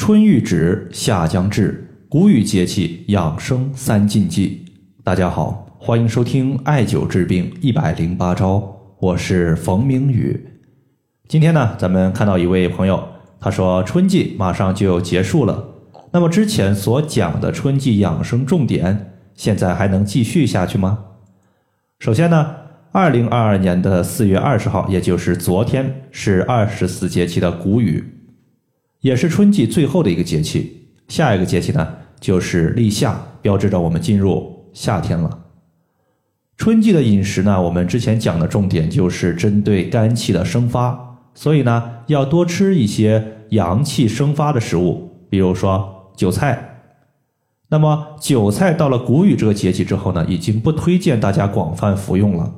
春欲止，夏将至，谷雨节气养生三禁忌。大家好，欢迎收听艾灸治病一百零八招，我是冯明宇。今天呢，咱们看到一位朋友，他说春季马上就要结束了，那么之前所讲的春季养生重点，现在还能继续下去吗？首先呢，二零二二年的四月二十号，也就是昨天，是二十四节气的谷雨。也是春季最后的一个节气，下一个节气呢就是立夏，标志着我们进入夏天了。春季的饮食呢，我们之前讲的重点就是针对肝气的生发，所以呢要多吃一些阳气生发的食物，比如说韭菜。那么韭菜到了谷雨这个节气之后呢，已经不推荐大家广泛服用了，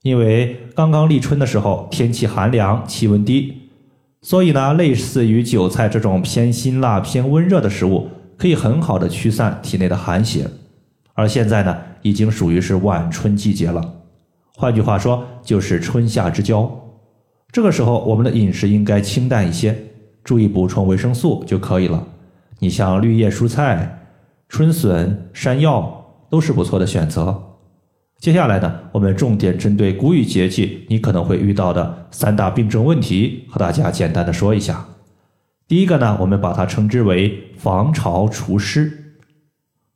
因为刚刚立春的时候天气寒凉，气温低。所以呢，类似于韭菜这种偏辛辣、偏温热的食物，可以很好的驱散体内的寒邪。而现在呢，已经属于是晚春季节了，换句话说，就是春夏之交。这个时候，我们的饮食应该清淡一些，注意补充维生素就可以了。你像绿叶蔬菜、春笋、山药都是不错的选择。接下来呢，我们重点针对谷雨节气你可能会遇到的三大病症问题，和大家简单的说一下。第一个呢，我们把它称之为防潮除湿。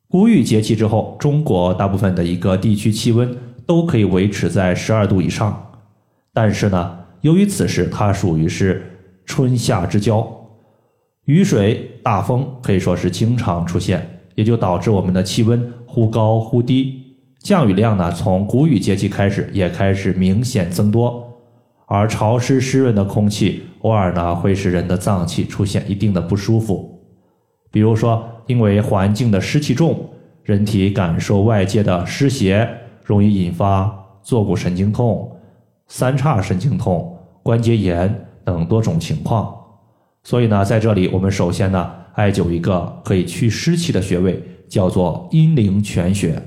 谷雨节气之后，中国大部分的一个地区气温都可以维持在十二度以上，但是呢，由于此时它属于是春夏之交，雨水、大风可以说是经常出现，也就导致我们的气温忽高忽低。降雨量呢，从谷雨节气开始也开始明显增多，而潮湿湿润的空气偶尔呢会使人的脏器出现一定的不舒服，比如说因为环境的湿气重，人体感受外界的湿邪，容易引发坐骨神经痛、三叉神经痛、关节炎等多种情况。所以呢，在这里我们首先呢艾灸一个可以祛湿气的穴位，叫做阴陵泉穴。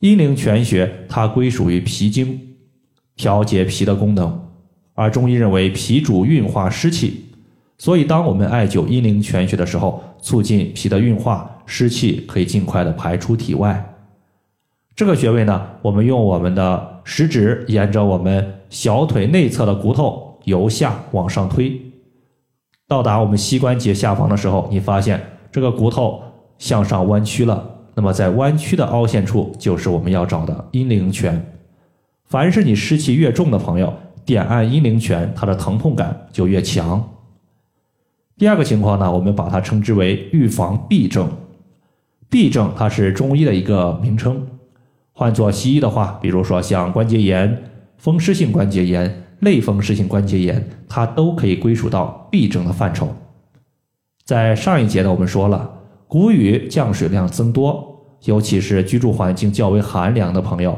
阴陵泉穴，它归属于脾经，调节脾的功能。而中医认为脾主运化湿气，所以当我们艾灸阴陵泉穴的时候，促进脾的运化，湿气可以尽快的排出体外。这个穴位呢，我们用我们的食指沿着我们小腿内侧的骨头由下往上推，到达我们膝关节下方的时候，你发现这个骨头向上弯曲了。那么在弯曲的凹陷处，就是我们要找的阴陵泉。凡是你湿气越重的朋友，点按阴陵泉，它的疼痛感就越强。第二个情况呢，我们把它称之为预防痹症。痹症它是中医的一个名称，换做西医的话，比如说像关节炎、风湿性关节炎、类风湿性关节炎，它都可以归属到痹症的范畴。在上一节呢，我们说了。谷雨降水量增多，尤其是居住环境较为寒凉的朋友，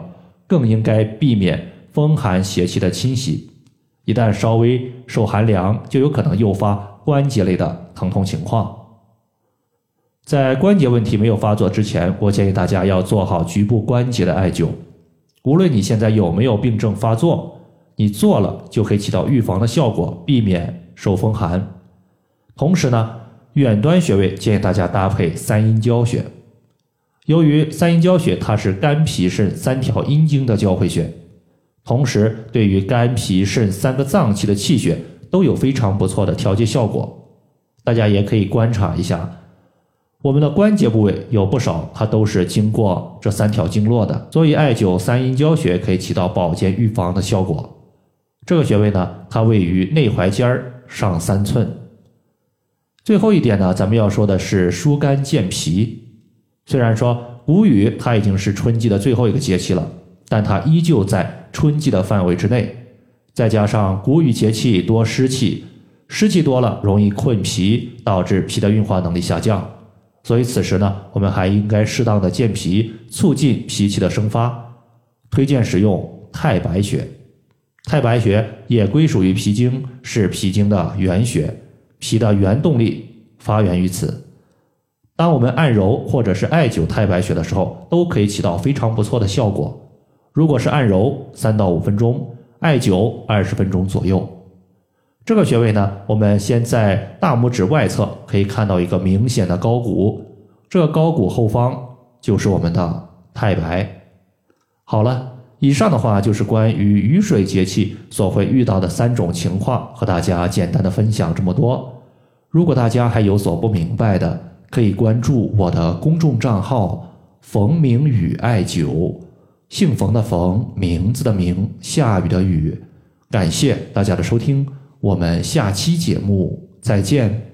更应该避免风寒邪气的侵袭。一旦稍微受寒凉，就有可能诱发关节类的疼痛情况。在关节问题没有发作之前，我建议大家要做好局部关节的艾灸。无论你现在有没有病症发作，你做了就可以起到预防的效果，避免受风寒。同时呢。远端穴位建议大家搭配三阴交穴，由于三阴交穴它是肝脾肾三条阴经的交汇穴，同时对于肝脾肾三个脏器的气血都有非常不错的调节效果。大家也可以观察一下，我们的关节部位有不少，它都是经过这三条经络的，所以艾灸三阴交穴可以起到保健预防的效果。这个穴位呢，它位于内踝尖儿上三寸。最后一点呢，咱们要说的是疏肝健脾。虽然说谷雨它已经是春季的最后一个节气了，但它依旧在春季的范围之内。再加上谷雨节气多湿气，湿气多了容易困脾，导致脾的运化能力下降。所以此时呢，我们还应该适当的健脾，促进脾气的生发。推荐使用太白穴。太白穴也归属于脾经，是脾经的原穴。脾的原动力发源于此。当我们按揉或者是艾灸太白穴的时候，都可以起到非常不错的效果。如果是按揉三到五分钟，艾灸二十分钟左右。这个穴位呢，我们先在大拇指外侧可以看到一个明显的高骨，这个高骨后方就是我们的太白。好了，以上的话就是关于雨水节气所会遇到的三种情况，和大家简单的分享这么多。如果大家还有所不明白的，可以关注我的公众账号“冯明宇艾灸”，姓冯的冯，名字的名，下雨的雨。感谢大家的收听。我们下期节目再见。